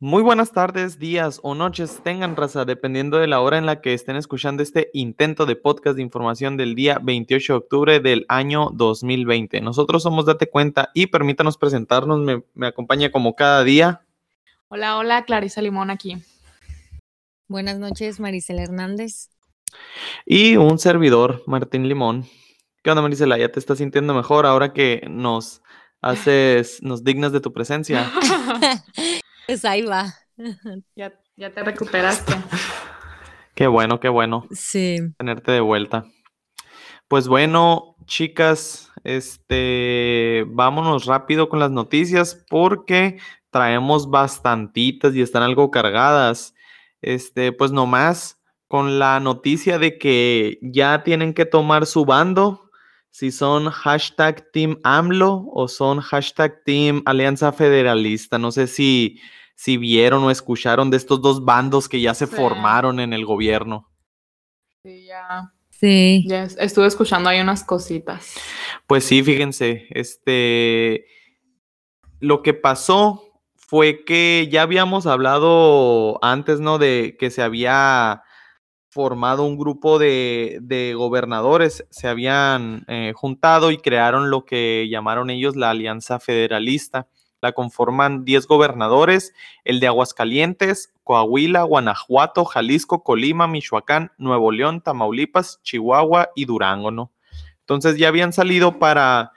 Muy buenas tardes, días o noches tengan raza, dependiendo de la hora en la que estén escuchando este intento de podcast de información del día 28 de octubre del año 2020. Nosotros somos Date Cuenta y permítanos presentarnos, me, me acompaña como cada día. Hola, hola, Clarisa Limón aquí. Buenas noches, Marisela Hernández. Y un servidor, Martín Limón. ¿Qué onda, Marisela? ¿Ya te estás sintiendo mejor ahora que nos haces, nos dignas de tu presencia? Pues ahí va. Ya, ya te recuperaste. Qué bueno, qué bueno Sí. tenerte de vuelta. Pues bueno, chicas, este, vámonos rápido con las noticias porque traemos bastantitas y están algo cargadas. Este, pues nomás con la noticia de que ya tienen que tomar su bando, si son hashtag Team AMLO o son hashtag Team Alianza Federalista. No sé si, si vieron o escucharon de estos dos bandos que ya se Sí. formaron en el gobierno. Sí, ya, Sí. ya es- estuve escuchando ahí unas cositas. Pues sí, fíjense, este, lo que pasó fue que ya habíamos hablado antes, ¿no? De que se había formado un grupo de, de gobernadores, se habían eh, juntado y crearon lo que llamaron ellos la Alianza Federalista. La conforman 10 gobernadores, el de Aguascalientes, Coahuila, Guanajuato, Jalisco, Colima, Michoacán, Nuevo León, Tamaulipas, Chihuahua y Durango, ¿no? Entonces ya habían salido para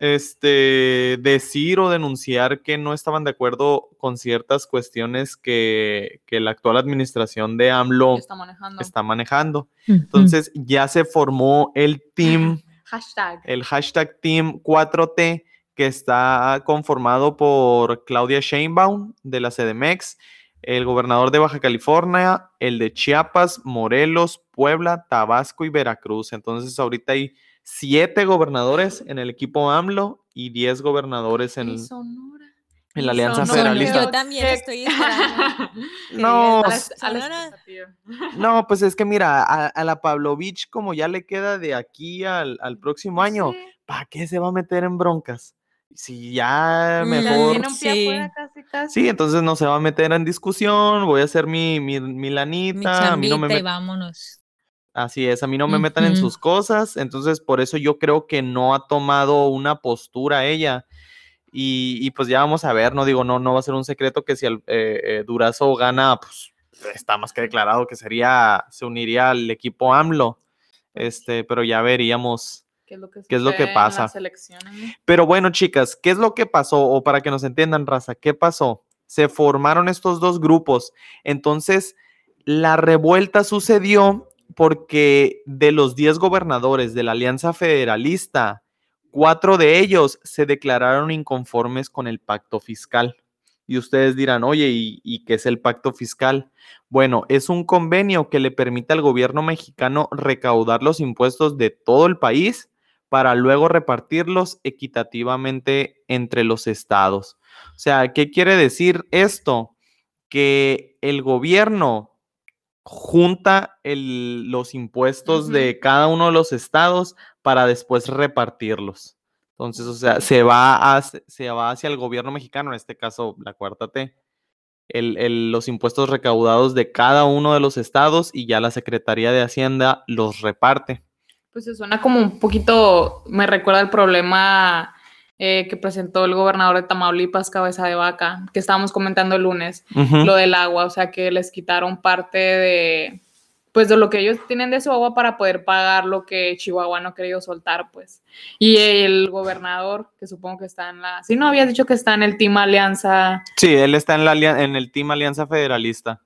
este, decir o denunciar que no estaban de acuerdo con ciertas cuestiones que, que la actual administración de AMLO Está manejando. está manejando. Ujú. Entonces ya se formó el team, Hashtag. el hashtag Team 4T, que está conformado por Claudia Sheinbaum de la CDMX, el gobernador de Baja California, el de Chiapas, Morelos, Puebla, Tabasco y Veracruz. Entonces ahorita hay siete gobernadores en el equipo AMLO y diez gobernadores en, en la Alianza Sonora. Federalista. Yo también estoy esperando. No, digas, A la- a la Sonora. expectativa. No, pues es que mira, a, a la Pavlovich, como ya le queda de aquí al, al próximo año, Sí, ¿para qué se va a meter en broncas? Si ya Mm, mejor. Sí. afuera casi, casi. Sí, entonces no se va a meter en discusión, voy a hacer mi, mi, mi Mi lanita, a mí no me y vámonos. Así es, a mí no me metan en sus cosas, entonces por eso yo creo que no ha tomado una postura ella. Y, y pues ya vamos a ver, no digo, no, no va a ser un secreto que si el eh, eh, Durazo gana, pues está más que declarado que sería, se uniría al equipo AMLO. Este, pero ya veríamos. ¿Qué es lo que, ¿Qué es lo que pasa? Pero bueno, chicas, ¿qué es lo que pasó? O para que nos entiendan, raza, ¿qué pasó? Se formaron estos dos grupos. Entonces, la revuelta sucedió porque de los 10 gobernadores de la Alianza Federalista, cuatro de ellos se declararon inconformes con el pacto fiscal. Y ustedes dirán, oye, ¿y, y qué es el pacto fiscal? Bueno, es un convenio que le permite al gobierno mexicano recaudar los impuestos de todo el país para luego repartirlos equitativamente entre los estados. O sea, ¿qué quiere decir esto? Que el gobierno junta el- los impuestos de cada uno de los estados para después repartirlos. Entonces, o sea, se va, hacia- se va hacia el gobierno mexicano, en este caso la cuarta T, el- el- los impuestos recaudados de cada uno de los estados y ya la Secretaría de Hacienda los reparte. Pues se suena como un poquito, me recuerda el problema eh, que presentó el gobernador de Tamaulipas, Cabeza de Vaca, que estábamos comentando el lunes, lo del agua, o sea que les quitaron parte de, pues de lo que ellos tienen de su agua para poder pagar lo que Chihuahua no ha querido soltar, pues. Y el gobernador, que supongo que está en la, sí, no habías dicho que está en el Team Alianza. Sí, él está en, la, en el Team Alianza Federalista.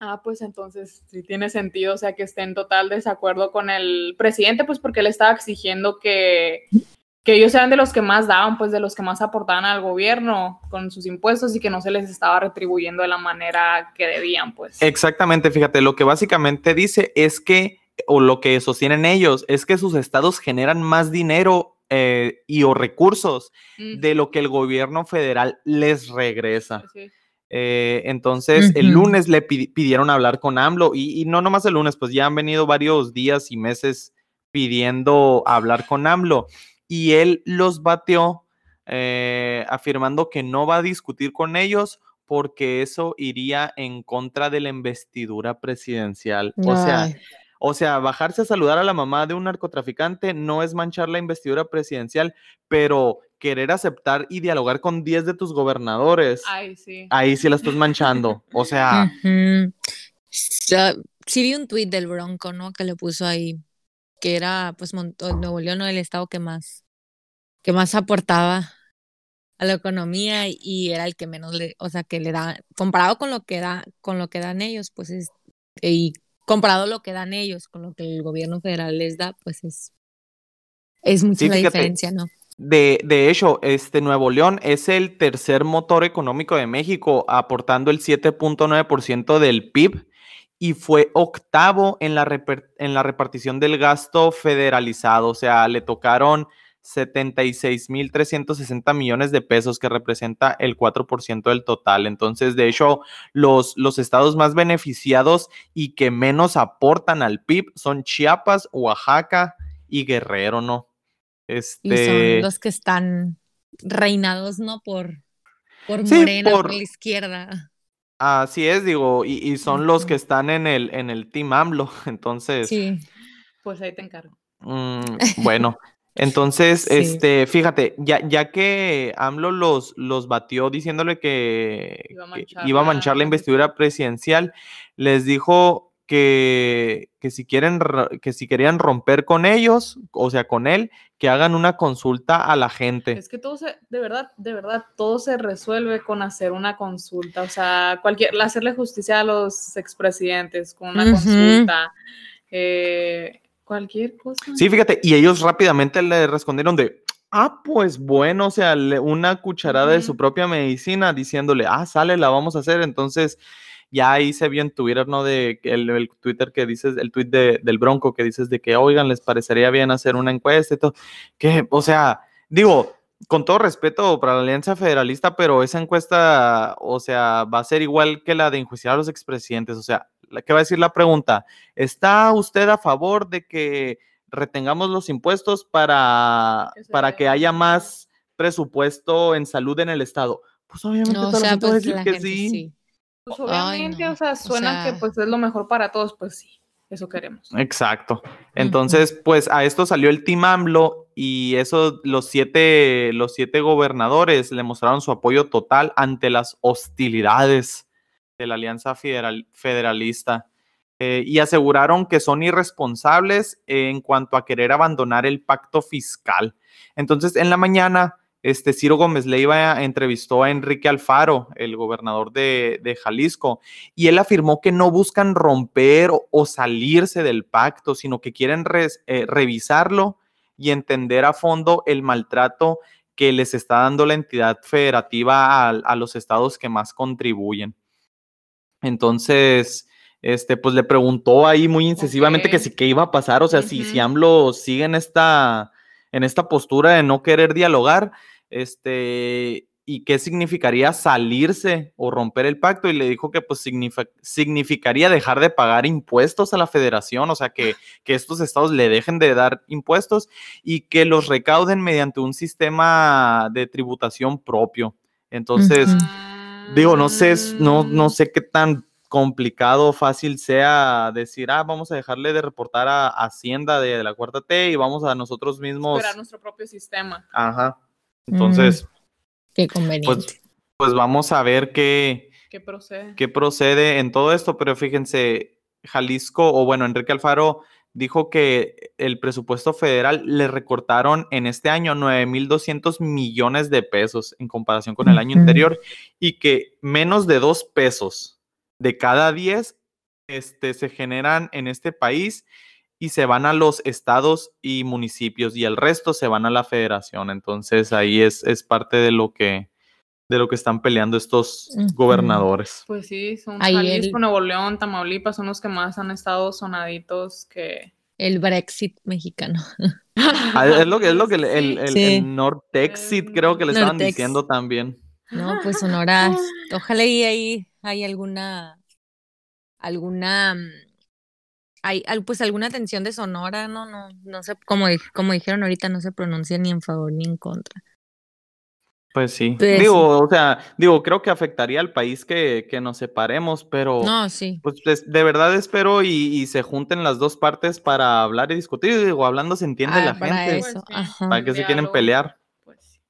Ah, pues entonces sí tiene sentido, o sea, que esté en total desacuerdo con el presidente, pues porque él estaba exigiendo que, que ellos eran de los que más daban, pues de los que más aportaban al gobierno con sus impuestos y que no se les estaba retribuyendo de la manera que debían, pues. Exactamente, fíjate, lo que básicamente dice es que, o lo que sostienen ellos, es que sus estados generan más dinero eh, y o recursos Mm, de lo que el gobierno federal les regresa. sí. Eh, entonces, el lunes le pi- pidieron hablar con AMLO y, y no nomás el lunes, pues ya han venido varios días y meses pidiendo hablar con AMLO y él los bateó eh, afirmando que no va a discutir con ellos porque eso iría en contra de la investidura presidencial. O sea, o sea, bajarse a saludar a la mamá de un narcotraficante no es manchar la investidura presidencial, pero querer aceptar y dialogar con 10 de tus gobernadores, Ay, sí. ahí sí la estás manchando. O sea. Sa- Sí vi un tuit del Bronco, ¿no? Que le puso ahí, que era pues Mont- Nuevo León, ¿no? el estado que más, que más aportaba a la economía y era el que menos le, o sea, que le da, comparado con lo que da, con lo que dan ellos, pues es, y comparado lo que dan ellos con lo que el gobierno federal les da, pues es, es mucha Sí, la fíjate. diferencia, ¿no? De, de hecho, este Nuevo León es el tercer motor económico de México, aportando el 7.9% del PIB y fue octavo en la, en la repartición del gasto federalizado. O sea, le tocaron 76.360 millones de pesos, que representa el 4% del total. Entonces, de hecho, los, los estados más beneficiados y que menos aportan al PIB son Chiapas, Oaxaca y Guerrero, ¿no? Y Este, son los que están reinados, ¿no? Por, por Sí, Morena, por por- la izquierda. Así es, digo, y, y son los que están en el, en el Team AMLO. Entonces, Sí. Pues ahí te encargo. mm, bueno, entonces, Sí. este, fíjate, ya, ya que AMLO los, los batió diciéndole que, Iba a que manchar iba a la manchar la investidura presidencial, les dijo que, que si quieren, que si querían romper con ellos, o sea, con él, que hagan una consulta a la gente. Es que todo se, de verdad, de verdad, todo se resuelve con hacer una consulta. O sea, cualquier, hacerle justicia a los expresidentes con una consulta. eh, cualquier cosa. Sí, fíjate, y ellos rápidamente le respondieron de, ah, pues bueno, o sea, le- una cucharada de su propia medicina diciéndole, ah, sale, la vamos a hacer. Entonces, ya ahí se vio en Twitter, ¿no? De que el, el Twitter que dices, el tweet de- del Bronco que dices de que, oigan, les parecería bien hacer una encuesta y todo. Que, o sea, digo, con todo respeto para la Alianza Federalista, pero esa encuesta, o sea, va a ser igual que la de enjuiciar a los expresidentes. O sea, ¿qué va a decir la pregunta? ¿Está usted a favor de que retengamos los impuestos para, para que haya más presupuesto en salud en el Estado? Pues obviamente No, o toda la sea, gente va a pues decir la que gente sí. sí. Pues Ay, obviamente, no. o sea, O suena que pues es lo mejor para todos, pues sí, eso queremos. Exacto. Entonces, pues a esto salió el Team AMLO y eso, los siete, los siete gobernadores le mostraron su apoyo total ante las hostilidades de la Alianza Federal- Federalista eh, y aseguraron que son irresponsables en cuanto a querer abandonar el pacto fiscal. Entonces, en la mañana, este Ciro Gómez Leiva entrevistó a Enrique Alfaro, el gobernador de, de Jalisco, y él afirmó que no buscan romper o, o salirse del pacto, sino que quieren res- eh, revisarlo y entender a fondo el maltrato que les está dando la entidad federativa a, a los estados que más contribuyen. Entonces, este, pues le preguntó ahí muy incisivamente que Ok. si qué iba a pasar, o sea, si, si. AMLO sigue en esta, en esta postura de no querer dialogar, este, y qué significaría salirse o romper el pacto, y le dijo que pues signifa- significaría dejar de pagar impuestos a la federación, o sea, que, que estos estados le dejen de dar impuestos y que los recauden mediante un sistema de tributación propio. Entonces. Digo, no sé, no, no sé qué tan complicado o fácil sea decir, ah, vamos a dejarle de reportar a Hacienda de, la cuarta T y vamos a nosotros mismos. Esperar nuestro propio sistema. Ajá. Entonces, Qué conveniente. pues, pues vamos a ver qué, ¿Qué procede? qué procede en todo esto, pero fíjense, Jalisco, o bueno, Enrique Alfaro dijo que el presupuesto federal le recortaron en este año 9.200 millones de pesos en comparación con el año anterior y que menos de dos pesos de cada 10 este, se generan en este país y se van a los estados y municipios y el resto se van a la federación. Entonces ahí es, es parte de lo que de lo que están peleando estos gobernadores. Pues sí, son Ahí Jalisco, el- Nuevo León, Tamaulipas, son los que más han estado sonaditos que... El Brexit mexicano. Ah, es lo que es lo que el, el, el- Sí. el Nortexit creo que le estaban Nortex. diciendo también. No, pues Sonora, ojalá y ahí hay alguna, alguna, mm, hay, pues alguna tensión de Sonora, no, no, no sé, como, como dijeron ahorita, no se pronuncia ni en favor ni en contra. Pues sí. Pues digo, o sea, digo, creo que afectaría al país que, que nos separemos, pero No, sí. pues es- de verdad espero y, y se junten las dos partes para hablar y discutir. Digo, hablando se entiende Ah, la para gente. Pues eso. sí. Ajá. ¿Para qué se quieren pelear? Pues sí.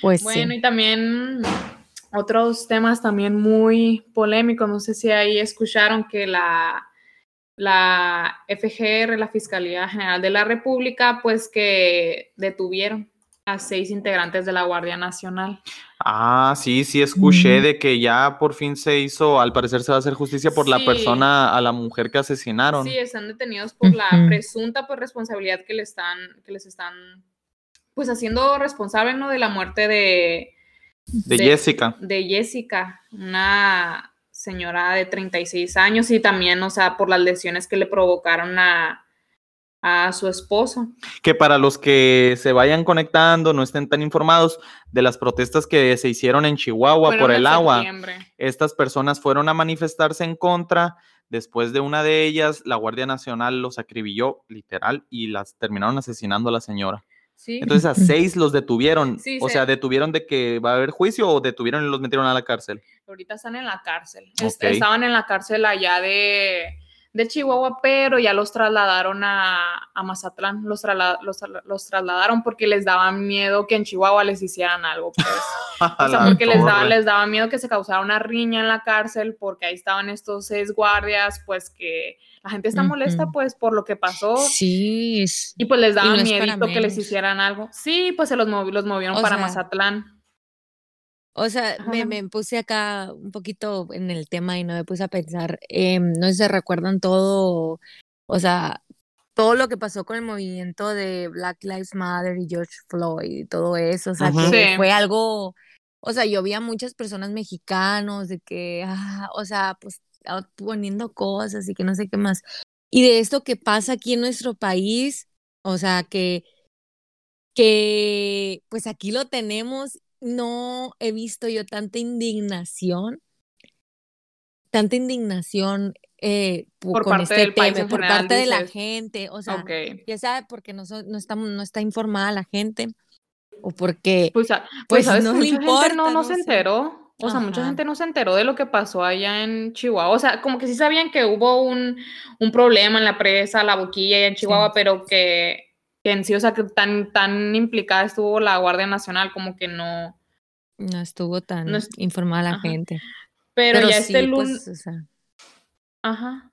Pues Bueno, sí. y también otros temas también muy polémicos. No sé si ahí escucharon que la, la FGR, la Fiscalía General de la República, pues que detuvieron a seis integrantes de la Guardia Nacional. Ah, sí, sí, escuché Mm. de que ya por fin se hizo, al parecer se va a hacer justicia por la persona, a la mujer que asesinaron. Sí, están detenidos por la presunta pues, responsabilidad que, le están, que les están pues haciendo responsable ¿no? de la muerte de, de de- Jessica. de Jessica, una señora de 36 años y también, o sea, por las lesiones que le provocaron a, a su esposo. Que para los que se vayan conectando, no estén tan informados de las protestas que se hicieron en Chihuahua Fueron por el agua. Estas personas fueron a manifestarse en contra. Después de una de ellas, la Guardia Nacional los acribilló, literal, y las terminaron asesinando a la señora. Sí, Entonces a seis los detuvieron. Sí, o se- sea, detuvieron de que va a haber juicio o detuvieron y los metieron a la cárcel. ahorita están en la cárcel. Estaban en la cárcel allá de, de Chihuahua, pero ya los trasladaron a, a Mazatlán. Los, trasla- los, los trasladaron porque les daban miedo que en Chihuahua les hicieran algo. Pues. O sea, porque les daba, les daba miedo que se causara una riña en la cárcel, porque ahí estaban estos seis guardias, pues que la gente está molesta, pues, por lo que pasó. Sí, Y pues les daba no es para miedito que les hicieran algo. Sí, pues se los, movi- los movieron O para sea, Mazatlán. O sea, me, me puse acá un poquito en el tema y no me puse a pensar, em, no sé si se recuerdan todo, o sea, todo lo que pasó con el movimiento de Black Lives Matter y George Floyd y todo eso, o sea, que Sí. fue algo, o sea, yo vi a muchas personas mexicanos de que, ah, o sea, pues ah, poniendo cosas y que no sé qué más. Y de esto que pasa aquí en nuestro país, o sea, que que pues aquí lo tenemos, no he visto yo tanta indignación, tanta indignación eh, Por con parte este del país tema, por general, parte de la gente, o sea, Ok. ya sabe porque no, so- no, estamos, no está informada la gente o porque Pues, a- pues, pues, sabes no le importa, no, no no se sé. enteró. O sea, mucha Ajá. gente no se enteró de lo que pasó allá en Chihuahua. O sea, como que sí sabían que hubo un, un problema en la presa, la boquilla allá en Chihuahua, Sí. pero que, que en sí, o sea, que tan, tan implicada estuvo la Guardia Nacional, como que no. no estuvo tan No est- informada la Ajá. gente. Pero, ya sí, este lunes. pues, o sea, Ajá.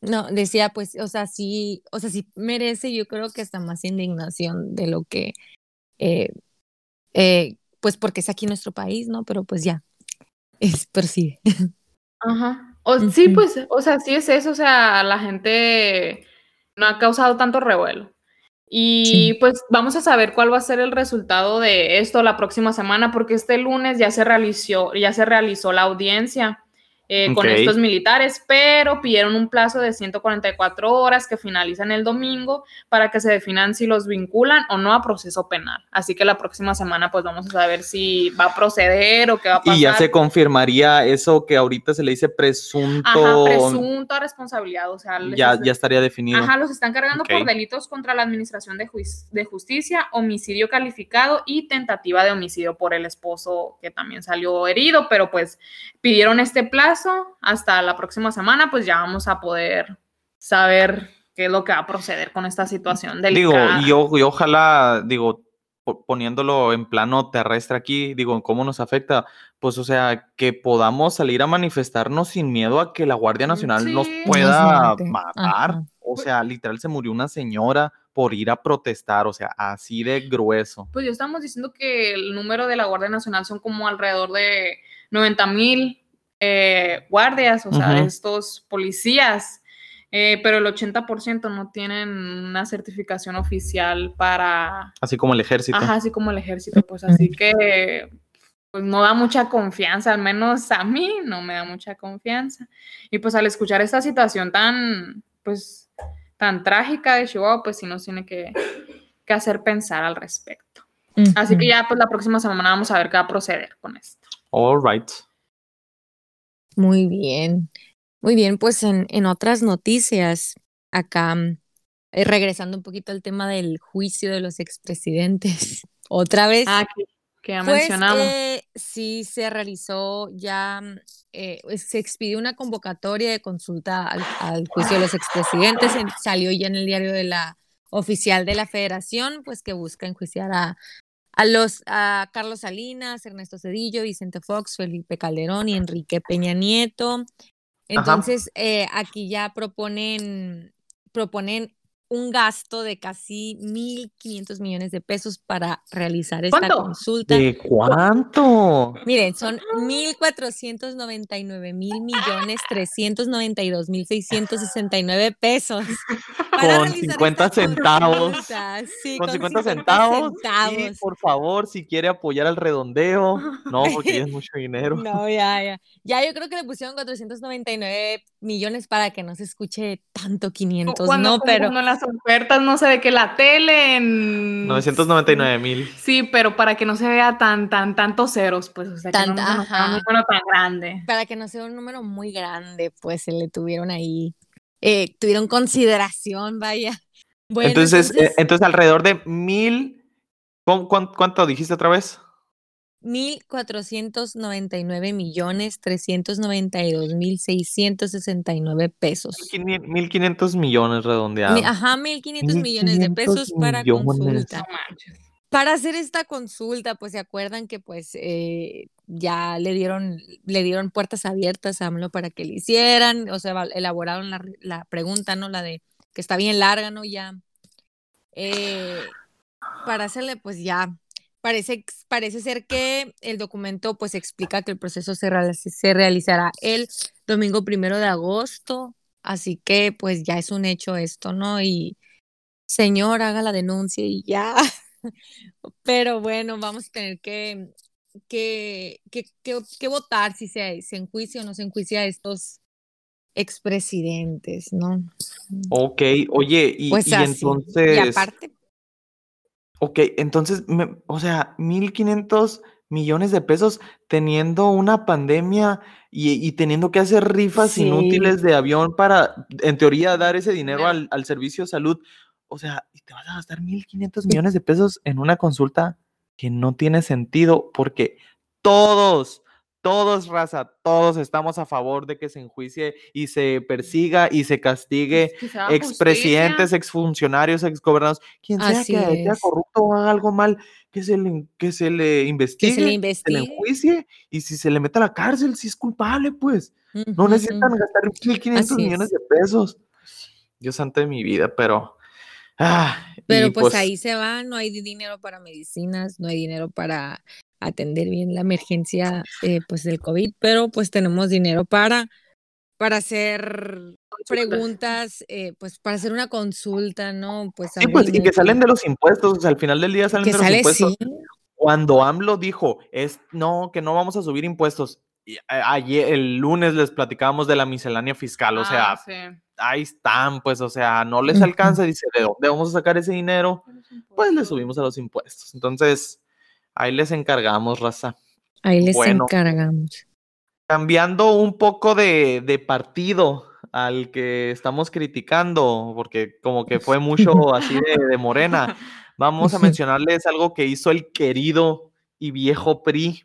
No, decía, pues, o sea, sí, o sea, sí merece, yo creo que hasta más indignación de lo que, eh, eh, pues porque es aquí nuestro país, ¿no? Pero pues ya, es, sí. Ajá. O, Sí, pues, o sea, sí es eso, o sea, la gente no ha causado tanto revuelo. Y Sí. pues vamos a saber cuál va a ser el resultado de esto la próxima semana, porque este lunes ya se realizó, ya se realizó la audiencia eh, con Ok. estos militares, pero pidieron un plazo de 144 horas que finalizan el domingo para que se definan si los vinculan o no a proceso penal. Así que la próxima semana pues vamos a saber si va a proceder o qué va a pasar. Y ya se confirmaría eso que ahorita se le dice presunto. Ajá, presunto a responsabilidad, o sea, ya, ya estaría definido. Ajá, los están cargando por Ok. delitos contra la administración de, de justicia, homicidio calificado y tentativa de homicidio por el esposo que también salió herido, pero pues pidieron este plazo hasta la próxima semana, pues ya vamos a poder saber qué es lo que va a proceder con esta situación Digo, delicada. y, o- y ojalá, digo, po- poniéndolo en plano terrestre aquí, digo, ¿cómo nos afecta? Pues, o sea, que podamos salir a manifestarnos sin miedo a que la Guardia Mm, Nacional nos sí. pueda Nos mate. matar. Ajá. O sea, literal se murió una señora por ir a protestar, o sea, así de grueso. Pues ya estamos diciendo que el número de la Guardia Nacional son como alrededor de 90 mil eh, guardias, o sea, de estos policías, eh, pero el 80% no tienen una certificación oficial para, Así como el ejército. ajá, así como el ejército, pues así que pues no da mucha confianza, al menos a mí no me da mucha confianza. Y pues al escuchar esta situación tan, pues, tan trágica de Chihuahua, pues sí nos tiene que, que hacer pensar al respecto. Así que ya, pues la próxima semana vamos a ver qué va a proceder con esto. All right. Muy bien. Muy bien, pues en, en otras noticias, acá, mm, eh, regresando un poquito al tema del juicio de los expresidentes, otra vez, Ah, que- que ya Pues mencionamos. eh, sí se realizó ya, mm, eh, pues, se expidió una convocatoria de consulta al, al juicio de los expresidentes, en- salió ya en el diario de la oficial de la federación, pues que busca enjuiciar a, a los a Carlos Salinas, Ernesto Cedillo, Vicente Fox, Felipe Calderón y Enrique Peña Nieto. Entonces, eh, aquí ya proponen, proponen un gasto de casi 1.500 millones de pesos para realizar esta ¿Cuánto? consulta. ¿De cuánto? Miren, son 1.499 mil millones 392 mil 669 pesos. para Con realizar 50 esta centavos. Sí, Con 50 centavos. Y centavos. por favor, si quiere apoyar al redondeo. No, porque ya es mucho dinero. No, ya, ya. Ya yo creo que le pusieron 499 millones para que no se escuche tanto 500, cuando, no, pero cuando en las ofertas no sé de que la tele en 999 mil. Sí, pero para que no se vea tan, tan, tantos ceros, pues, o sea, que no, sea un número tan grande. para que no sea un número muy grande, pues se le tuvieron ahí, eh, tuvieron consideración, vaya. Bueno, entonces, eh, entonces, alrededor de mil. ¿cuán- cuán- ¿Cuánto dijiste otra vez? 1.499 millones 392 mil 669 pesos. 1500 millones redondeados. Ajá, 1.500 millones de 1.500 pesos para millones. consulta. Para hacer esta consulta, pues se acuerdan que pues eh, ya le dieron, le dieron puertas abiertas a AMLO para que le hicieran, o sea, elaboraron la, la pregunta, ¿no? La de que está bien larga, ¿no? Ya. Eh, para hacerle, pues ya, parece, parece ser que el documento pues explica que el proceso se, se realizará el domingo primero de agosto, así que pues ya es un hecho esto, ¿no? Y señor, haga la denuncia y ya. Pero bueno, vamos a tener que, que, que, que- que votar si se, se enjuicia o no se enjuicia a estos expresidentes, ¿no? Ok, oye, y, Pues y entonces. Y aparte, Ok, entonces, me- o sea, 1.500 millones de pesos teniendo una pandemia y, y teniendo que hacer rifas Sí. inútiles de avión para, en teoría, dar ese dinero Dinero. al, al servicio de salud. O sea, y te vas a gastar 1.500 millones de pesos en una consulta que no tiene sentido porque todos, todos, raza, todos estamos a favor de que se enjuicie y se persiga y se castigue Pues que expresidentes, exfuncionarios, exgobernadores, quien sea Así que sea corrupto o haga algo mal, que se le, que se le que investigue, se le se le enjuicie y si se le mete a la cárcel, si es culpable, pues. No necesitan ujú. gastar 1.500 Así millones es. de pesos. Dios santo de mi vida, pero... ah, Pero y pues, ahí se va, no hay dinero para medicinas, no hay dinero para atender bien la emergencia eh, pues del COVID, pero pues tenemos dinero para, para hacer preguntas, eh, pues para hacer una consulta, ¿no? Pues Sí, pues, y que salen de los impuestos, o sea, al final del día salen que de los sale, impuestos. sí, Cuando AMLO dijo, es no, que no vamos a subir impuestos, y a- ayer, el lunes les platicábamos de la miscelánea fiscal, o sea, Ah, sí. ahí están, pues, o sea, no les alcanza, dice, ¿de dónde vamos a sacar ese dinero? Pues le subimos a los impuestos. Entonces, ahí les encargamos, raza. ahí les Bueno. encargamos. Cambiando un poco de, de partido al que estamos criticando, porque como que fue mucho así de, de morena, vamos a mencionarles algo que hizo el querido y viejo PRI.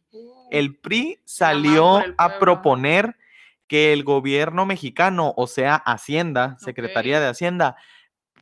El PRI salió a proponer que el gobierno mexicano, o sea, Hacienda, Secretaría de Hacienda,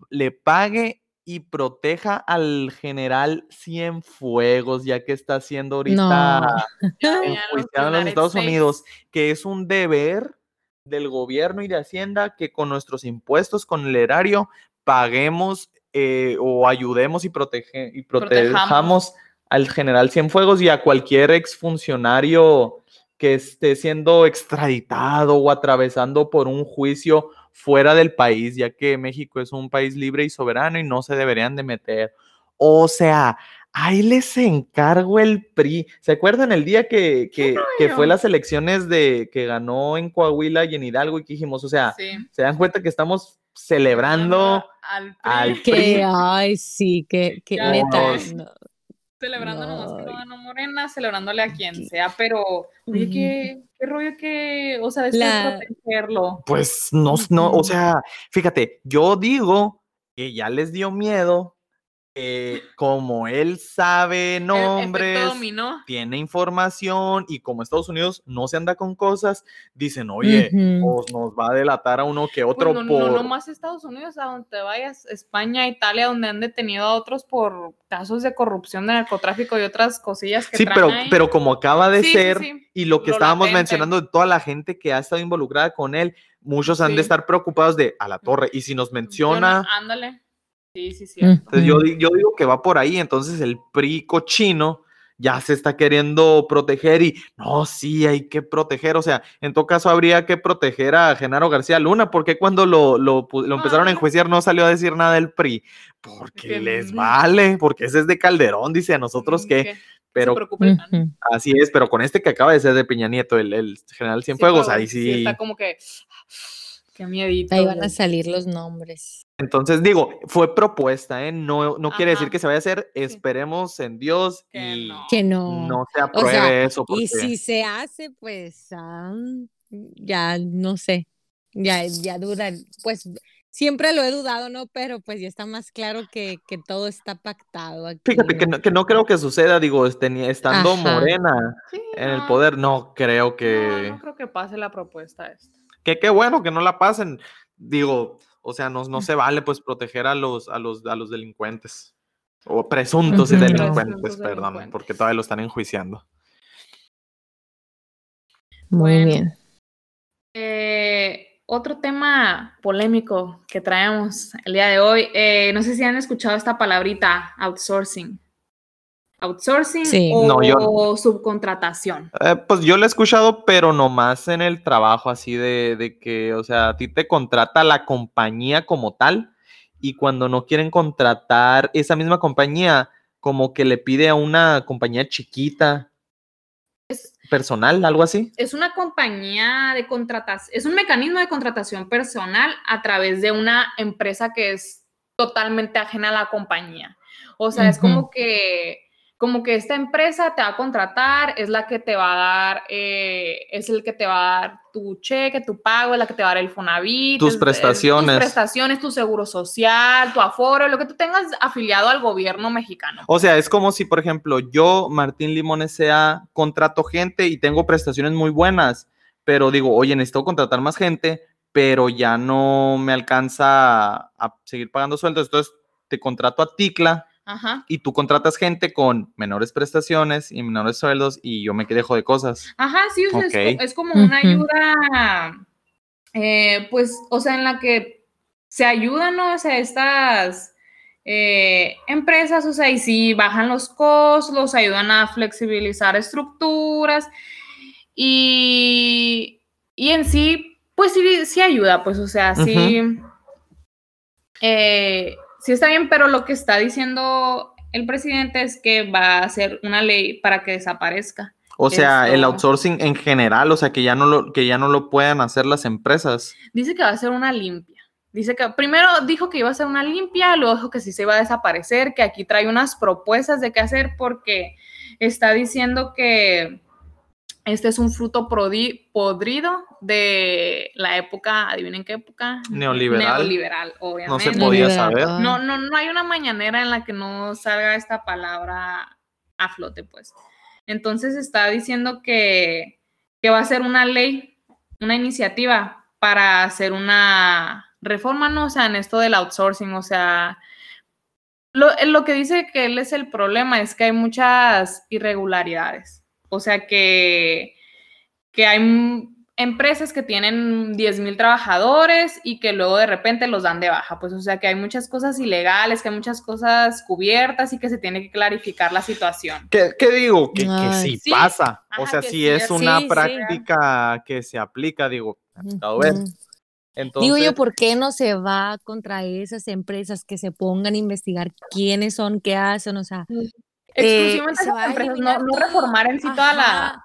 le pague y proteja al general Cienfuegos, ya que está siendo ahorita No. Enjuiciado en los Estados. Unidos, que es un deber del gobierno y de Hacienda que con nuestros impuestos, con el erario, paguemos eh, o ayudemos y, protege, y Protejamos. protejamos al general Cienfuegos y a cualquier exfuncionario que esté siendo extraditado o atravesando por un juicio fuera del país, ya que México es un país libre y soberano y no se deberían de meter. O sea, ahí les encargo el PRI. ¿Se acuerdan el día que, que, que fue las elecciones de que ganó en Coahuila y en Hidalgo y que dijimos, o sea, Sí. se dan cuenta que estamos celebrando al PRI, al Que, PRI. ay, sí, que, que neta, no. Celebrando nomás que no No. ganó Morena, celebrándole a quien sea, pero oye, qué, qué rollo que, o sea, después La- protegerlo. Pues no, no, o sea, fíjate, yo digo que ya les dio miedo eh, como él sabe nombres, tiene información y como Estados Unidos no se anda con cosas, dicen, oye, pues nos va a delatar a uno que otro Pues no, por... no nomás Estados Unidos, a donde vayas, España, Italia, donde han detenido a otros por casos de corrupción, de narcotráfico y otras cosillas que Sí, traen pero, ahí. pero como acaba de Sí, ser, sí. y lo que Lo estábamos latente. mencionando de toda la gente que ha estado involucrada con él, muchos han de estar preocupados de a la torre. Y si nos menciona, ándale. Sí, sí, sí. entonces yo, Ujú. di- yo digo que va por ahí, entonces el PRI cochino ya se está queriendo proteger y no, sí, hay que proteger. O sea, en todo caso habría que proteger a Genaro García Luna, porque cuando lo, lo, empezaron a enjuiciar no salió a decir nada del PRI, porque Que les vale, porque ese es de Calderón, dice a nosotros Mm, que, se pero el. Ujú. Así es, pero con este que acaba de ser de Peña Nieto, el, el general Sí, Cienfuegos, pero ahí sí. Está como que. Qué miedito. Ahí van a salir los nombres. Entonces digo, fue propuesta, ¿eh? No, no quiere decir que se vaya a hacer. Esperemos en Dios Que y no. Que no. no se apruebe eso. Porque... Y si se hace, pues ah, ya no sé. Ya, ya duda. Pues siempre lo he dudado, ¿no? Pero pues ya está más claro que, que todo está pactado aquí. Fíjate que ¿no? que no creo que suceda, digo, este, estando Ajá. Morena Sí, en el poder, no creo que... No, no creo que pase la propuesta esta. Que qué bueno que no la pasen. Digo, o sea, no, no se vale pues proteger a los, a los, a los delincuentes. O presuntos delincuentes, Presuntos perdón, delincuentes. porque todavía lo están enjuiciando. Muy Bueno. bien. Eh, otro tema polémico que traemos el día de hoy, eh, no sé si han escuchado esta palabrita, outsourcing. Outsourcing Sí. o No, yo- subcontratación. Eh, pues yo lo he escuchado, pero nomás en el trabajo, así de, de que, o sea, a ti te contrata la compañía como tal y cuando no quieren contratar esa misma compañía, como que le pide a una compañía chiquita, Es, personal, algo así. es una compañía de contratación, es un mecanismo de contratación personal a través de una empresa que es totalmente ajena a la compañía. O sea, es como que, como que esta empresa te va a contratar, es la que te va a dar, eh, es el que te va a dar tu cheque, tu pago, es la que te va a dar el Fonavit, Tus es- es prestaciones. tus prestaciones, tu seguro social, tu aforo, lo que tú tengas afiliado al gobierno mexicano. O sea, es como si, por ejemplo, yo, Martín Limón S.A., contrato gente y tengo prestaciones muy buenas, pero digo, oye, necesito contratar más gente, pero ya no me alcanza a, a seguir pagando sueldos, entonces te contrato a Ticla Ajá. y tú contratas gente con menores prestaciones y menores sueldos y yo me dejo de cosas. Ajá, sí, o sea, es como una ayuda, eh, pues, o sea, en la que se ayudan, ¿no? O sea, estas eh, empresas, o sea, y sí bajan los costos, los ayudan a flexibilizar estructuras y, y en sí, pues sí, sí ayuda, pues, o sea, sí, eh, sí está bien, pero lo que está diciendo el presidente es que va a hacer una ley para que desaparezca. O sea, el outsourcing en general, o sea, que ya no lo, que ya no lo puedan hacer las empresas. Dice que va a ser una limpia. Dice que primero dijo que iba a ser una limpia, luego dijo que sí se iba a desaparecer, que aquí trae unas propuestas de qué hacer porque está diciendo que este es un fruto prodi- podrido de la época, adivinen qué época. Neoliberal. Neoliberal, No obviamente. se podía Neoliberal. saber. No, no, no hay una mañanera en la que no salga esta palabra a flote, pues. Entonces está diciendo que, que va a ser una ley, una iniciativa para hacer una reforma, ¿no? O sea, en esto del outsourcing, o sea, lo, lo que dice que él es el problema es que hay muchas irregularidades. O sea, que, que hay empresas que tienen 10 mil trabajadores y que luego de repente los dan de baja. Pues, o sea, que hay muchas cosas ilegales, que hay muchas cosas cubiertas y que se tiene que clarificar la situación. ¿Qué, qué digo? Que, que sí, sí. pasa. o sea, que sí es una sí, sí. práctica que se aplica, digo, tocado ver. Entonces, Digo yo, ¿por qué no se va contra esas empresas que se pongan a investigar quiénes son, qué hacen? O sea, Exclusivamente a empresas, no, no reformar en sí toda la... Ajá.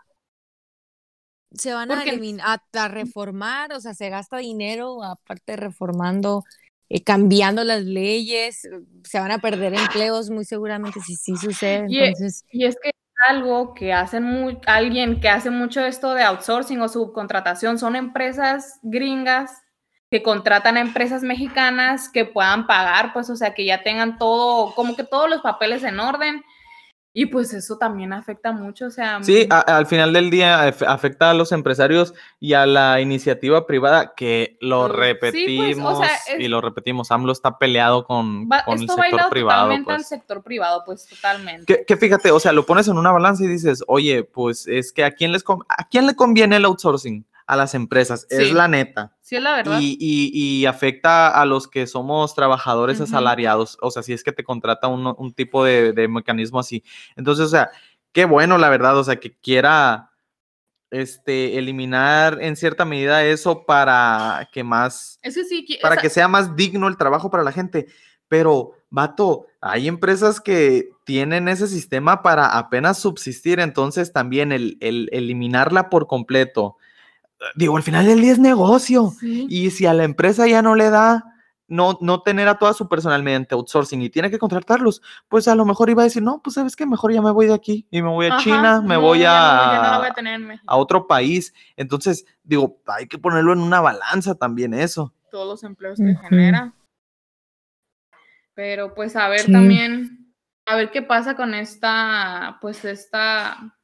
Se van a, eliminar, a, a reformar, o sea, se gasta dinero, aparte reformando, eh, cambiando las leyes, se van a perder empleos muy seguramente si sí sucede. Y- Entonces, Y es que algo que hacen muy, alguien que hace mucho esto de outsourcing o subcontratación son empresas gringas que contratan a empresas mexicanas que puedan pagar, pues, o sea, que ya tengan todo, como que todos los papeles en orden y pues eso también afecta mucho, o sea... Sí, mm, a- al final del día af- afecta a los empresarios y a la iniciativa privada que lo Mm, sí, pues, o repetimos y lo repetimos. AMLO está peleado con, va- con el sector privado. totalmente al Pues. sector privado, pues totalmente. Que, que fíjate, o sea, lo pones en una balanza y dices, oye, pues es que a quién, les a quién le conviene el outsourcing? A las empresas, es la neta. Sí, es la verdad. Y, y- y afecta a los que somos trabajadores asalariados, o sea, si es que te contrata uno- un tipo de, de mecanismo así. Entonces, o sea, qué bueno, la verdad, o sea, que quiera este, eliminar en cierta medida eso para que más, Eso sí, qui- para esa- que sea más digno el trabajo para la gente. Pero, vato, hay empresas que tienen ese sistema para apenas subsistir, entonces también el, el eliminarla por completo. Digo, al final del día es negocio. Sí. Y si a la empresa ya no le da no, no tener a toda su personal mediante outsourcing y tiene que contratarlos, pues a lo mejor iba a decir, no, pues sabes que mejor ya me voy de aquí y me voy a Ajá, China, me no, voy ya a, no- ya no la voy a otro país. Entonces, digo, hay que ponerlo en una balanza también eso. todos los empleos que Ujú. genera. Pero pues a ver Sí. también, a ver qué pasa con esta, pues esta,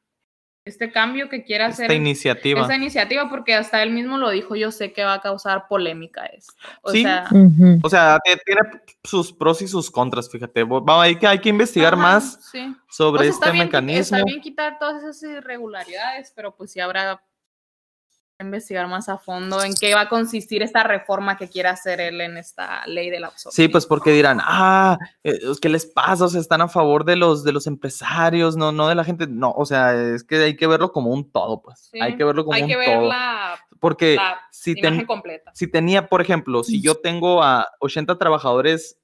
este cambio que quiere hacer Esta iniciativa. esta iniciativa, porque hasta él mismo lo dijo, yo sé que va a causar polémica esto. O Sí. sea, Ujú. O sea, tiene sus pros y sus contras, fíjate. Vo- va- hay, que, hay que investigar ajá, más sí. sobre O sea, este está bien, mecanismo. Está bien quitar todas esas irregularidades, pero pues sí habrá investigar más a fondo en qué va a consistir esta reforma que quiere hacer él en esta ley del outsourcing. Sí, pues porque dirán, ah, eh, ¿qué les pasa? O sea, están a favor de los, de los empresarios, no, no de la gente. No, o sea, es que hay que verlo como un todo, pues. Sí, Hay que verlo como Hay un que ver todo. la, Porque la si, ten- completa. si tenía, por ejemplo, si yo tengo a 80 trabajadores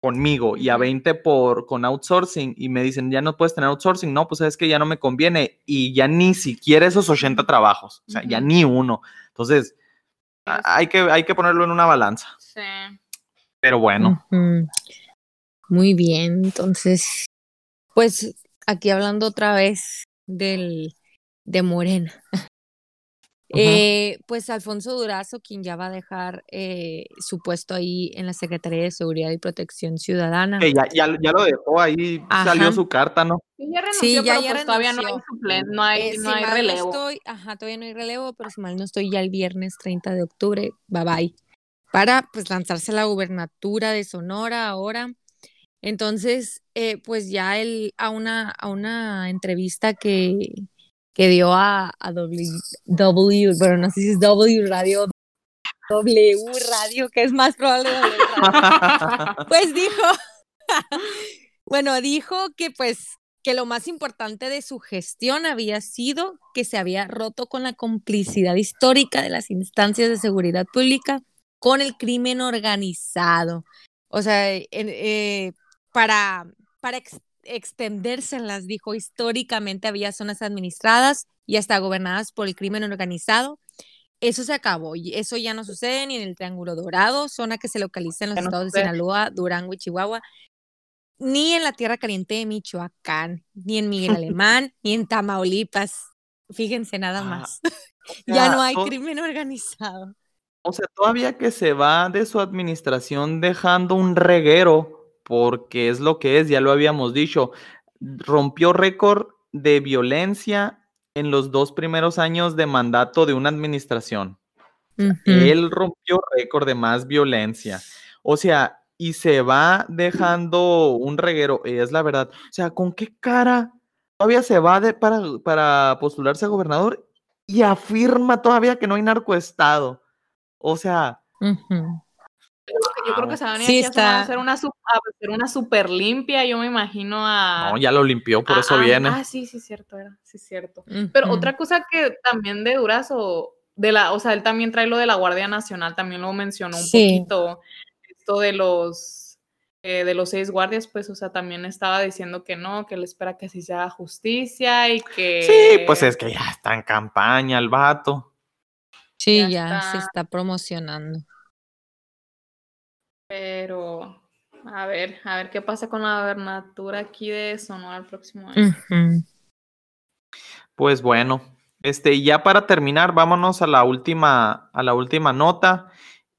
conmigo y a Ujú. 20 por con outsourcing y me dicen, ya no puedes tener outsourcing, no, pues es que ya no me conviene y ya ni siquiera esos 80 trabajos, o sea, ya ni uno. Entonces, a- Es- hay que, hay que ponerlo en una balanza. Sí. Pero bueno. Muy bien, entonces, pues aquí hablando otra vez del de Morena. Eh, pues Alfonso Durazo, quien ya va a dejar eh, su puesto ahí en la Secretaría de Seguridad y Protección Ciudadana. ya, ya, ya lo dejó ahí, salió su carta, ¿no? Sí, ya renunció, Sí, ya- pero ya pues todavía no hay suplen- no hay, Eh, no si hay mal relevo. estoy, ajá, todavía no hay relevo, pero si mal no estoy, ya el viernes 30 de octubre, bye bye, para pues lanzarse a la gubernatura de Sonora ahora. Entonces, eh, pues ya él a una, a una entrevista que, que dio a, a W, W, bueno, no sé si es W Radio, W Radio, que es más probable. Pues dijo, bueno, dijo que pues que lo más importante de su gestión había sido que se había roto con la complicidad histórica de las instancias de seguridad pública con el crimen organizado. O sea, eh, para, para extendérselas, dijo, históricamente había zonas administradas y hasta gobernadas por el crimen organizado. Eso se acabó y eso ya no sucede ni en el Triángulo Dorado, zona que se localiza en los no estados de. Sinaloa, Durango y Chihuahua, ni en la Tierra Caliente de Michoacán, ni en Miguel Alemán, ni en Tamaulipas. Fíjense nada Ah, más. Ya no hay crimen organizado. O sea, todavía que se va de su administración dejando un reguero, porque es lo que es, ya lo habíamos dicho, rompió récord de violencia en los dos primeros años de mandato de una administración. Él rompió récord de más violencia. O sea, y se va dejando un reguero, y es la verdad. O sea, ¿con qué cara todavía se va de, para, para postularse a gobernador y afirma todavía que no hay narcoestado? O sea. Yo creo que se van a Sí, hacer una, super limpia, yo me imagino a... no, ya lo limpió, por a- eso a- viene. Ah, sí, sí, cierto, era, sí, cierto. Pero otra cosa que también de Durazo, de la, o sea, él también trae lo de la Guardia Nacional, también lo mencionó un Sí. poquito, esto de los eh, de los seis guardias, pues, o sea, también estaba diciendo que no, que él espera que así se haga justicia y que... Sí, pues es que ya está en campaña el vato. Sí, ya ya se está promocionando. Pero, a ver, a ver qué pasa con la gobernatura aquí de Sonora el próximo año. Pues bueno, este, ya para terminar, vámonos a la última, a la última nota.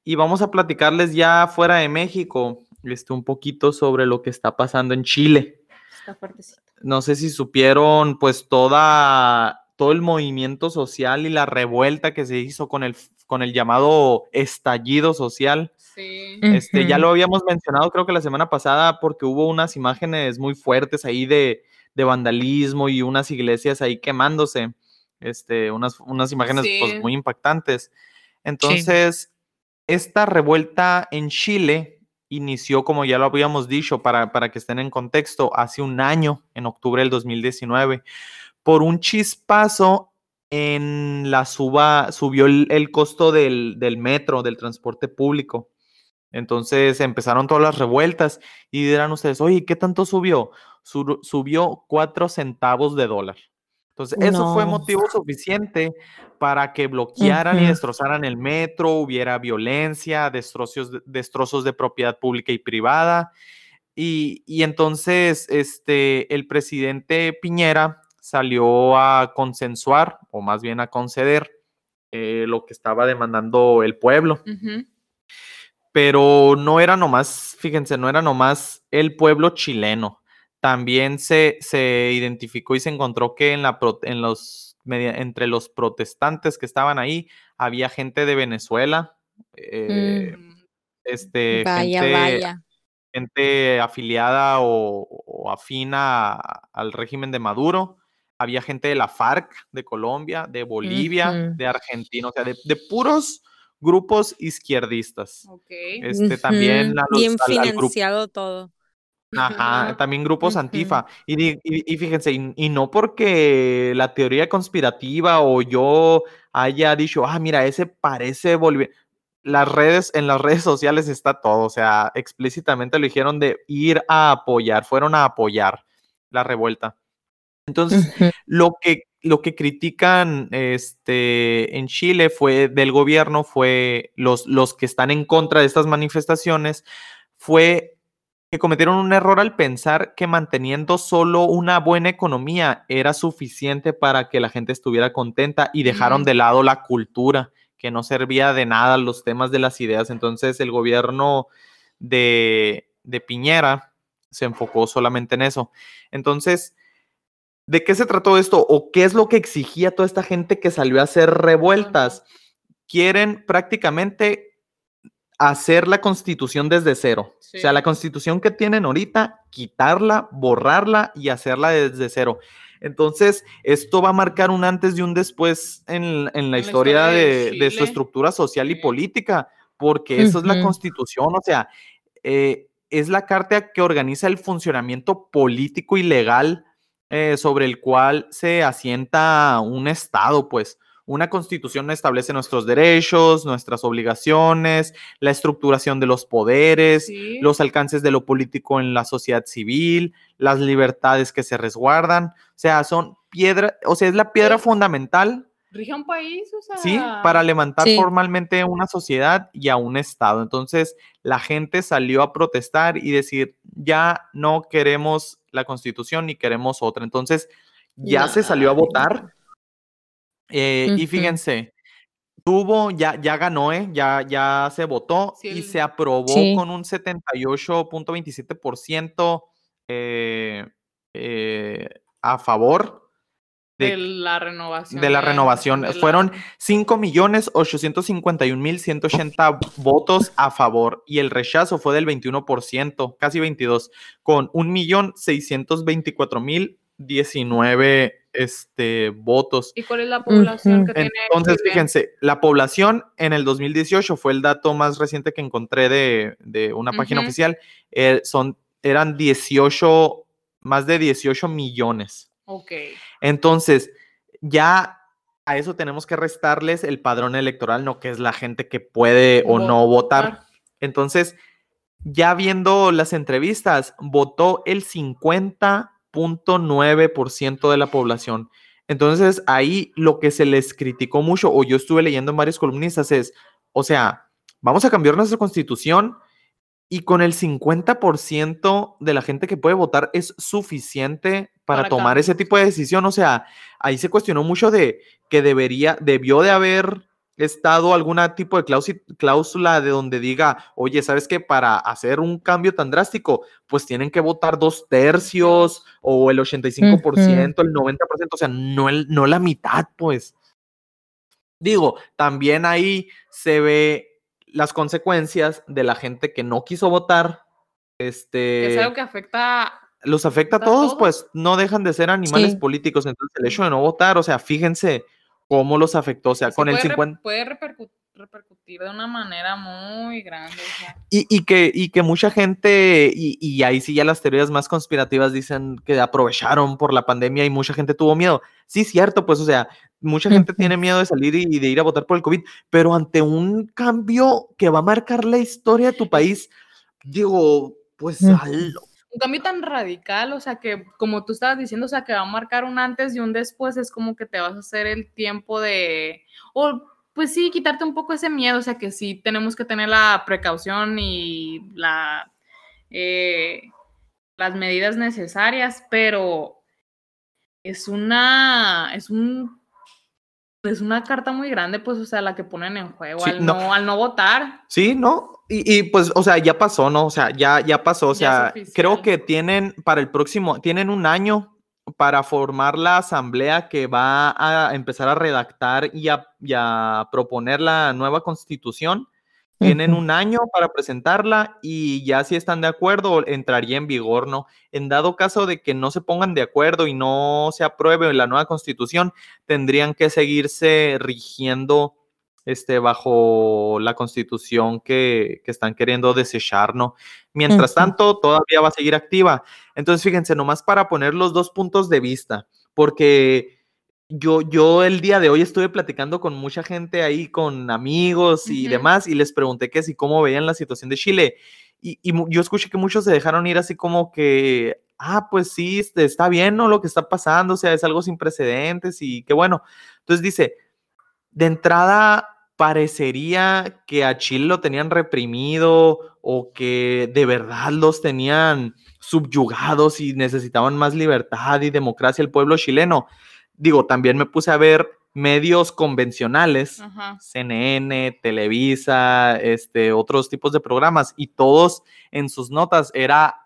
y vamos a platicarles ya fuera de México este, un poquito sobre lo que está pasando en Chile. Está fuertecito. No sé si supieron pues toda, todo el movimiento social y la revuelta que se hizo con el, con el llamado estallido social. Sí. Este, ya lo habíamos mencionado creo que la semana pasada porque hubo unas imágenes muy fuertes ahí de, de vandalismo y unas iglesias ahí quemándose. Este, unas, unas imágenes pues, muy impactantes. Entonces, esta revuelta en Chile inició, como ya lo habíamos dicho, para, para que estén en contexto, hace un año, en octubre del 2019, por un chispazo en la suba, subió el, el costo del, del metro, del transporte público. Entonces empezaron todas las revueltas y dirán ustedes, oye, ¿qué tanto subió? Su- subió cuatro centavos de dólar. Entonces, eso fue motivo suficiente para que bloquearan y destrozaran el metro, hubiera violencia, destrozos de, destrozos de propiedad pública y privada. Y, y entonces, este, el presidente Piñera salió a consensuar, o más bien a conceder, eh, lo que estaba demandando el pueblo. Pero no era nomás, fíjense, no era nomás el pueblo chileno. También se, se identificó y se encontró que en la, en los, entre los protestantes que estaban ahí había gente de Venezuela, eh, Mm. este, Vaya, gente, vaya. gente afiliada o, o afina a- al régimen de Maduro. Había gente de la FARC de Colombia, de Bolivia, de Argentina, o sea, de, de puros grupos izquierdistas. Ok. Este, también Ujú, a los- Bien al- al grupo- financiado todo. Ajá, también grupos Ujú. antifa. Y, y- y fíjense, y, y no porque la teoría conspirativa o yo haya dicho, ah, mira, ese parece boliviano. Las redes, en las redes sociales está todo, o sea, explícitamente lo dijeron de ir a apoyar, fueron a apoyar la revuelta. Entonces, Ujú. lo que, lo que critican este, en Chile fue del gobierno, fue los, los que están en contra de estas manifestaciones, fue que cometieron un error al pensar que manteniendo solo una buena economía era suficiente para que la gente estuviera contenta y dejaron de lado la cultura, que no servía de nada los temas de las ideas. Entonces el gobierno de, de Piñera se enfocó solamente en eso. Entonces, ¿de qué se trató esto? ¿O qué es lo que exigía toda esta gente que salió a hacer revueltas? Quieren prácticamente hacer la constitución desde cero. O sea, Sí. la constitución que tienen ahorita, quitarla, borrarla y hacerla desde cero. Entonces, esto va a marcar un antes y un después en, en la la historia, historia de de, de su estructura social y Sí. política, porque eso es la constitución, o sea, eh, es la carta que organiza el funcionamiento político y legal eh, sobre el cual se asienta un Estado, pues. Una constitución establece nuestros derechos, nuestras obligaciones, la estructuración de los poderes, Sí. los alcances de lo político en la sociedad civil, las libertades que se resguardan. O sea, son piedra, o sea, es la piedra Sí. fundamental, Rige a un país, o sea. ¿sí? Para levantar Sí. formalmente una sociedad y a un Estado. Entonces, la gente salió a protestar y decir, ya no queremos la constitución ni queremos otra. Entonces, ya se salió a votar. eh, Y fíjense, tuvo, ya, ya ganó, ¿eh? ya, ya se votó Sí, y el- se aprobó Sí. con un 78.27% eh, eh, a favor de de, la renovación. de la renovación. de la- Fueron 5.851.180 votos a favor y el rechazo fue del 21%, casi 22, con 1.624.019 este, votos. ¿Y cuál es la población que tiene? Entonces, fíjense, la población en el 2018 fue el dato más reciente que encontré de, de una página oficial. eh, son, eran 18, más de 18 millones. Ok. Entonces, ya a eso tenemos que restarles el padrón electoral, no que es la gente que puede o no votar. Entonces, ya viendo las entrevistas, votó el 50.9% de la población. Entonces, ahí lo que se les criticó mucho, o yo estuve leyendo en varios columnistas, es, o sea, vamos a cambiar nuestra constitución y con el 50% de la gente que puede votar es suficiente para, Para tomar ese tipo de decisión. O sea, ahí se cuestionó mucho de que debería, debió de haber estado algún tipo de cláusula de donde diga, oye, ¿sabes qué? Para hacer un cambio tan drástico, pues tienen que votar dos tercios o el 85%, el 90%, o sea, no, el, no la mitad, pues. Digo, también ahí se ve las consecuencias de la gente que no quiso votar. Este, es algo que afecta. Los afecta a todos, pues no dejan de ser animales políticos. Entonces, el hecho de no votar, o sea, fíjense cómo los afectó. O sea, con el 50. puede repercutir de una manera muy grande. Y, que, y que mucha gente, y, y, ahí sí ya las teorías más conspirativas dicen que aprovecharon por la pandemia y mucha gente tuvo miedo. Sí, cierto, pues, o sea, mucha gente tiene miedo de salir y, de ir a votar por el COVID, pero ante un cambio que va a marcar la historia de tu país, digo, pues, un cambio tan radical, o sea, que como tú estabas diciendo, o sea, que va a marcar un antes y un después, es como que te vas a hacer el tiempo de, o pues sí, quitarte un poco ese miedo, o sea, que sí tenemos que tener la precaución y la, eh, las medidas necesarias, pero es una, es un es una carta muy grande, pues, o sea, la que ponen en juego al, no, al no votar. Sí, ¿no? Y, pues, o sea, ya pasó, ¿no? O sea, ya, ya pasó, o sea, creo que tienen para el próximo, tienen un año para formar la asamblea que va a empezar a redactar y a proponer la nueva constitución. Tienen un año para presentarla y ya si están de acuerdo entraría en vigor, ¿no? En dado caso de que no se pongan de acuerdo y no se apruebe la nueva constitución, tendrían que seguirse rigiendo este, bajo la constitución que, están queriendo desechar, ¿no? Mientras tanto, todavía va a seguir activa. Entonces, fíjense, nomás para poner los dos puntos de vista, porque yo, yo el día de hoy estuve platicando con mucha gente ahí, con amigos y demás, y les pregunté que si cómo veían la situación de Chile. Y, yo escuché que muchos se dejaron ir así como que, ah, pues sí, este, está bien, ¿no? Lo que está pasando, o sea, es algo sin precedentes y qué bueno. Entonces dice, de entrada parecería que a Chile lo tenían reprimido o que de verdad los tenían subyugados y necesitaban más libertad y democracia el pueblo chileno digo, también me puse a ver medios convencionales, CNN, Televisa, este, otros tipos de programas, y todos en sus notas era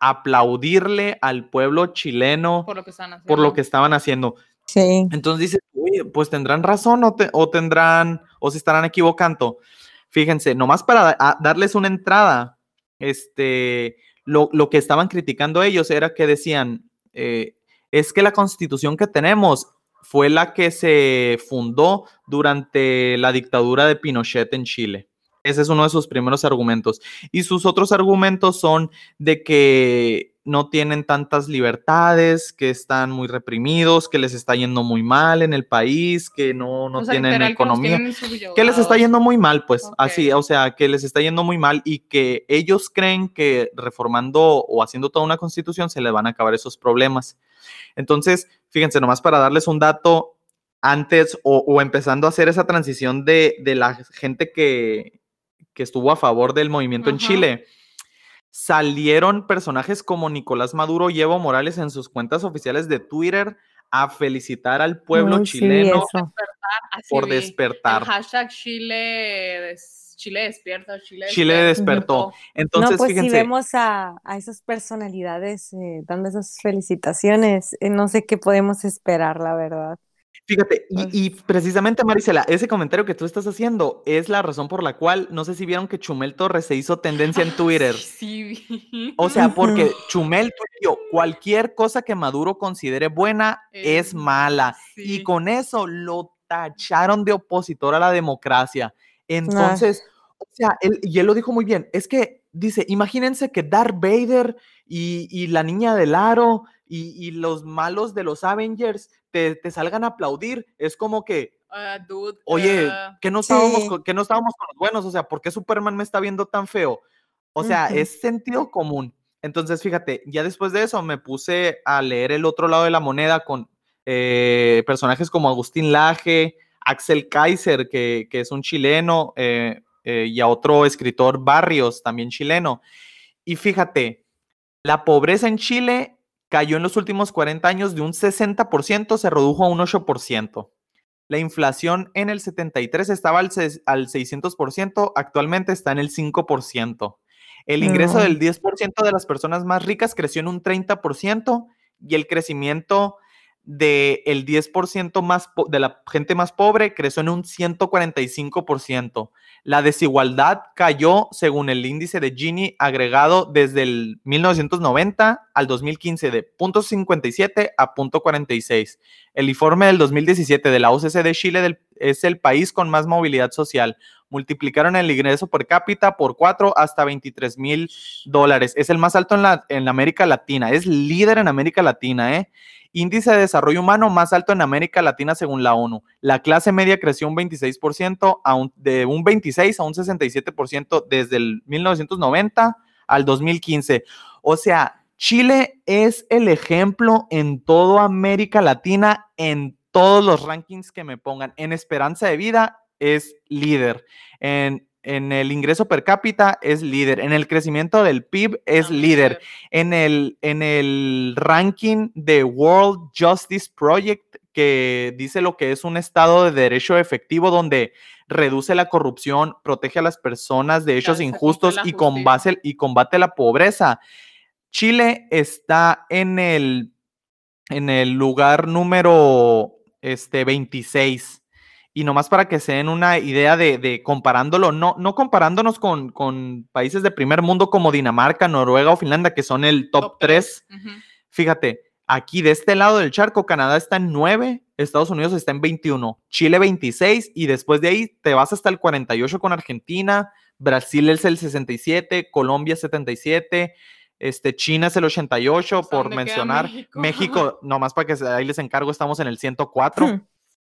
aplaudirle al pueblo chileno por lo que, estaban haciendo. Por lo que estaban haciendo. Entonces dice, oye, pues tendrán razón o, o, tendrán, o se estarán equivocando. Fíjense, nomás para darles una entrada, este, lo, lo, que estaban criticando ellos era que decían, eh, es que la constitución que tenemos fue la que se fundó durante la dictadura de Pinochet en Chile. Ese es uno de sus primeros argumentos. Y sus otros argumentos son de que no tienen tantas libertades, que están muy reprimidos, que les está yendo muy mal en el país, que no, no tienen economía, que, les está yendo muy mal, pues así, o sea, que les está yendo muy mal y que ellos creen que reformando o haciendo toda una constitución se les van a acabar esos problemas. Entonces, fíjense, nomás para darles un dato antes o, empezando a hacer esa transición de, la gente que, estuvo a favor del movimiento en Chile, salieron personajes como Nicolás Maduro y Evo Morales en sus cuentas oficiales de Twitter a felicitar al pueblo chileno por despertar. El hashtag Chile Chile despierta, Chile, Chile despertó. Entonces, no, pues si vemos a, esas personalidades eh, dando esas felicitaciones, eh, no sé qué podemos esperar, la verdad. Fíjate, y, precisamente Marisela, ese comentario que tú estás haciendo es la razón por la cual, no sé si vieron que Chumel Torres se hizo tendencia en Twitter. Sí. O sea, porque Chumel tuiteó, cualquier cosa que Maduro considere buena es, mala. Y con eso lo tacharon de opositor a la democracia. Entonces, o sea, él, y él lo dijo muy bien, es que dice, imagínense que Darth Vader y, la niña del aro y, los malos de los Avengers te, salgan a aplaudir, es como que, ah, oye, ah, que no, estábamos, que no estábamos con los buenos, o sea, ¿por qué Superman me está viendo tan feo? O sea, es sentido común. Entonces, fíjate, ya después de eso me puse a leer el otro lado de la moneda con eh, personajes como Agustín Laje, Axel Kaiser, que, es un chileno, eh, eh, y a otro escritor Barrios, también chileno. Y fíjate, la pobreza en Chile cayó en los últimos 40 años de un 60%, se redujo a un 8%. La inflación en el 73 estaba al, ses- al 600%, actualmente está en el 5%. El ingreso No. del 10% de las personas más ricas creció en un 30% y el crecimiento del 10% más de la gente más pobre creció en un 145%. La desigualdad cayó según el índice de Gini agregado desde el 1990 al 2015 de 0.57 a 0.46. El informe del 2017 de la OCC de Chile del- es el país con más movilidad social. Multiplicaron el ingreso per cápita por 4 hasta 23 mil dólares. Es el más alto en la, en América Latina. Es líder en América Latina, ¿eh? Índice de desarrollo humano más alto en América Latina según la ONU. La clase media creció un 26%, a un- de un 26 a un 67% desde el 1990 al 2015. O sea, Chile es el ejemplo en toda América Latina, en todos los rankings que me pongan. En esperanza de vida es líder. En, en el ingreso per cápita es líder. En el crecimiento del PIB es líder en el, en el ranking de World Justice Project, que dice lo que es un estado de derecho efectivo donde reduce la corrupción, protege a las personas de hechos injustos y combate, y combate la pobreza. Chile está en el, en el lugar número este, 26. Y nomás para que se den una idea de, de comparándolo, no, no comparándonos con, con países de primer mundo como Dinamarca, Noruega o Finlandia, que son el top, Top 3. Ujú. Fíjate, aquí de este lado del charco, Canadá está en 9, Estados Unidos está en 21, Chile 26 y después de ahí te vas hasta el 48 con Argentina, Brasil es el 67, Colombia 77, este, China es el 88, ¿Hasta por mencionar. México? México, nomás para que ahí les encargo, estamos en el 104. Hmm.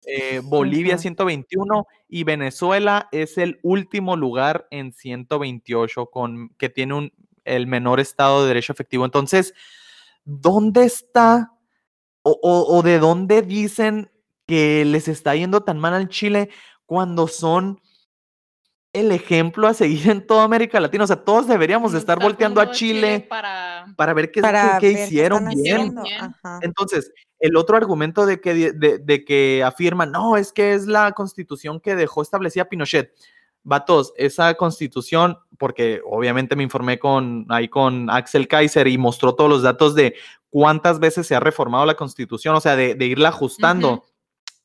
eh, Bolivia Ujú. 121 y Venezuela es el último lugar en 128 con que tiene un, el menor estado de derecho efectivo. Entonces, ¿dónde está o, o- o de dónde dicen que les está yendo tan mal al Chile cuando son el ejemplo a seguir en toda América Latina? O sea, todos deberíamos de estar volteando a Chile para para ver qué, Para qué- qué ver hicieron bien. ajá. Entonces, el otro argumento de que, de, de que afirman, no, es que es la constitución que dejó establecida Pinochet. Vatos, esa constitución, porque obviamente me informé con, ahí con Axel Kaiser y mostró todos los datos de cuántas veces se ha reformado la constitución, o sea, de, de irla ajustando.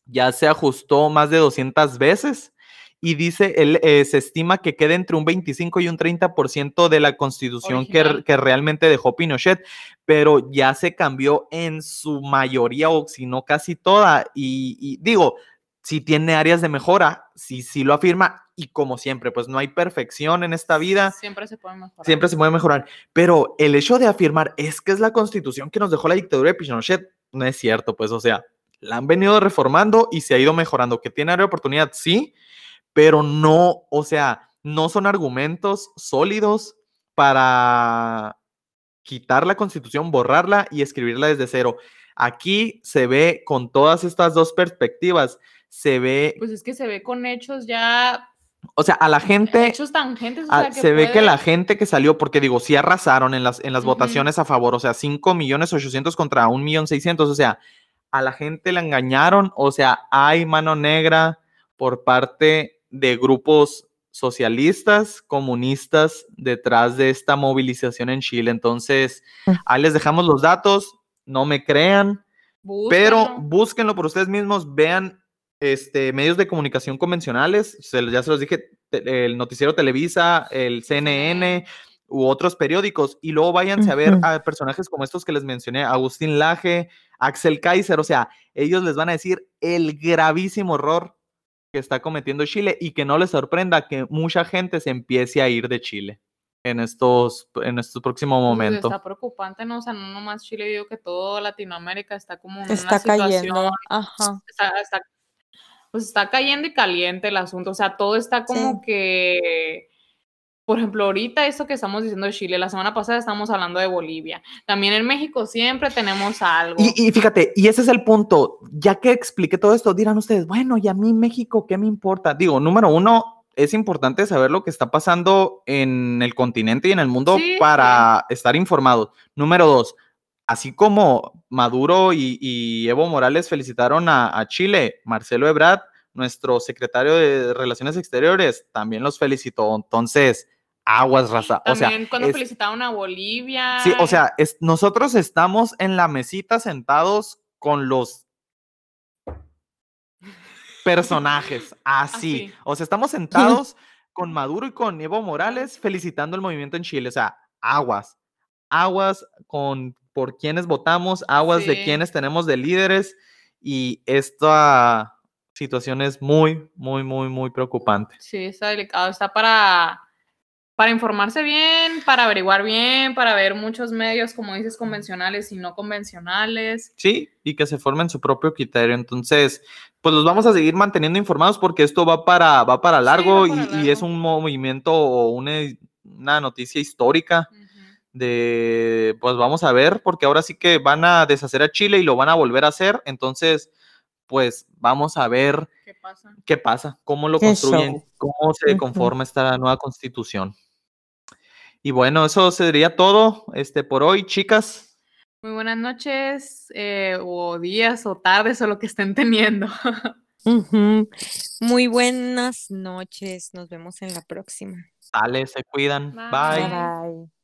Ya se ajustó más de 200 veces y dice, él, eh, se estima que queda entre un 25 y un 30% de la constitución que, que realmente dejó Pinochet, pero ya se cambió en su mayoría o si no casi toda. Y, y digo, si tiene áreas de mejora, sí, sí lo afirma y como siempre, pues no hay perfección en esta vida. Siempre se puede mejorar. Siempre se puede mejorar, pero el hecho de afirmar es que es la constitución que nos dejó la dictadura de Pinochet, no es cierto, pues, o sea, la han venido reformando y se ha ido mejorando. Que tiene área de oportunidad, sí, pero no, o sea, no son argumentos sólidos para quitar la constitución, borrarla y escribirla desde cero. Aquí se ve con todas estas dos perspectivas, se ve, Pues es que se ve con hechos ya, o sea, a la gente... hechos tangentes. o sea, que se ve que la gente que salió, porque digo, sí arrasaron en las, en las votaciones a favor, o sea, 5 millones 800 contra 1 millón 600, o sea, a la gente la engañaron, o sea, hay mano negra por parte de grupos socialistas, comunistas detrás de esta movilización en Chile. Entonces, Mm. ahí les dejamos los datos, no me crean, pero Búsquenlo. por ustedes mismos, vean este, medios de comunicación convencionales, se los- ya se los dije, te- el noticiero Televisa, el CNN u otros periódicos, y luego váyanse a ver a personajes como estos que les mencioné, Agustín Laje, Axel Kaiser, o sea, ellos les van a decir el gravísimo error que está cometiendo Chile y que no les sorprenda que mucha gente se empiece a ir de Chile en estos, en estos próximos Pues, momentos. Está preocupante, ¿no? O sea, no nomás Chile, digo que toda Latinoamérica está como en Está una situación, cayendo. Ajá. está, está- pues está cayendo y caliente el asunto, o sea, todo está como que, por ejemplo, ahorita eso que estamos diciendo de Chile, la semana pasada estamos hablando de Bolivia, también en México siempre tenemos algo. Y, y fíjate, y ese es el punto. Ya que expliqué todo esto, dirán ustedes, bueno, y a mí México, ¿qué me importa? Digo, número uno, es importante saber lo que está pasando en el continente y en el mundo Sí, para estar informados. Número dos, así como Maduro y, y Evo Morales felicitaron a, a Chile, Marcelo Ebrard, nuestro secretario de Relaciones Exteriores, también los felicitó. Entonces, aguas, raza. O sea, También cuando es- felicitaron a Bolivia. Sí, o sea, es- nosotros estamos en la mesita sentados con los personajes, así. Así. O sea, estamos sentados con Maduro y con Evo Morales felicitando el movimiento en Chile. O sea, aguas, aguas con por quienes votamos, aguas de quienes tenemos de líderes y esta situación es muy, muy, muy, muy preocupante. Sí, está delicado. Está para, para informarse bien, para averiguar bien, para ver muchos medios, como dices, convencionales y no convencionales. Sí, y que se formen su propio criterio. Entonces, pues los vamos a seguir manteniendo informados porque esto va para, va para Sí, largo, va para y, y es largo. un movimiento o una, una noticia histórica de, pues vamos a ver, porque ahora sí que van a deshacer a Chile y lo van a volver a hacer. Entonces, pues vamos a ver ¿Qué pasa? qué pasa, cómo lo Qué construyen, show. cómo se conforma esta nueva constitución. Y bueno, eso sería todo este, por hoy, chicas. Muy buenas noches, eh, o días, o tardes, o lo que estén teniendo. Muy buenas noches. Nos vemos en la próxima. Sale, se cuidan. Bye. Bye. Bye.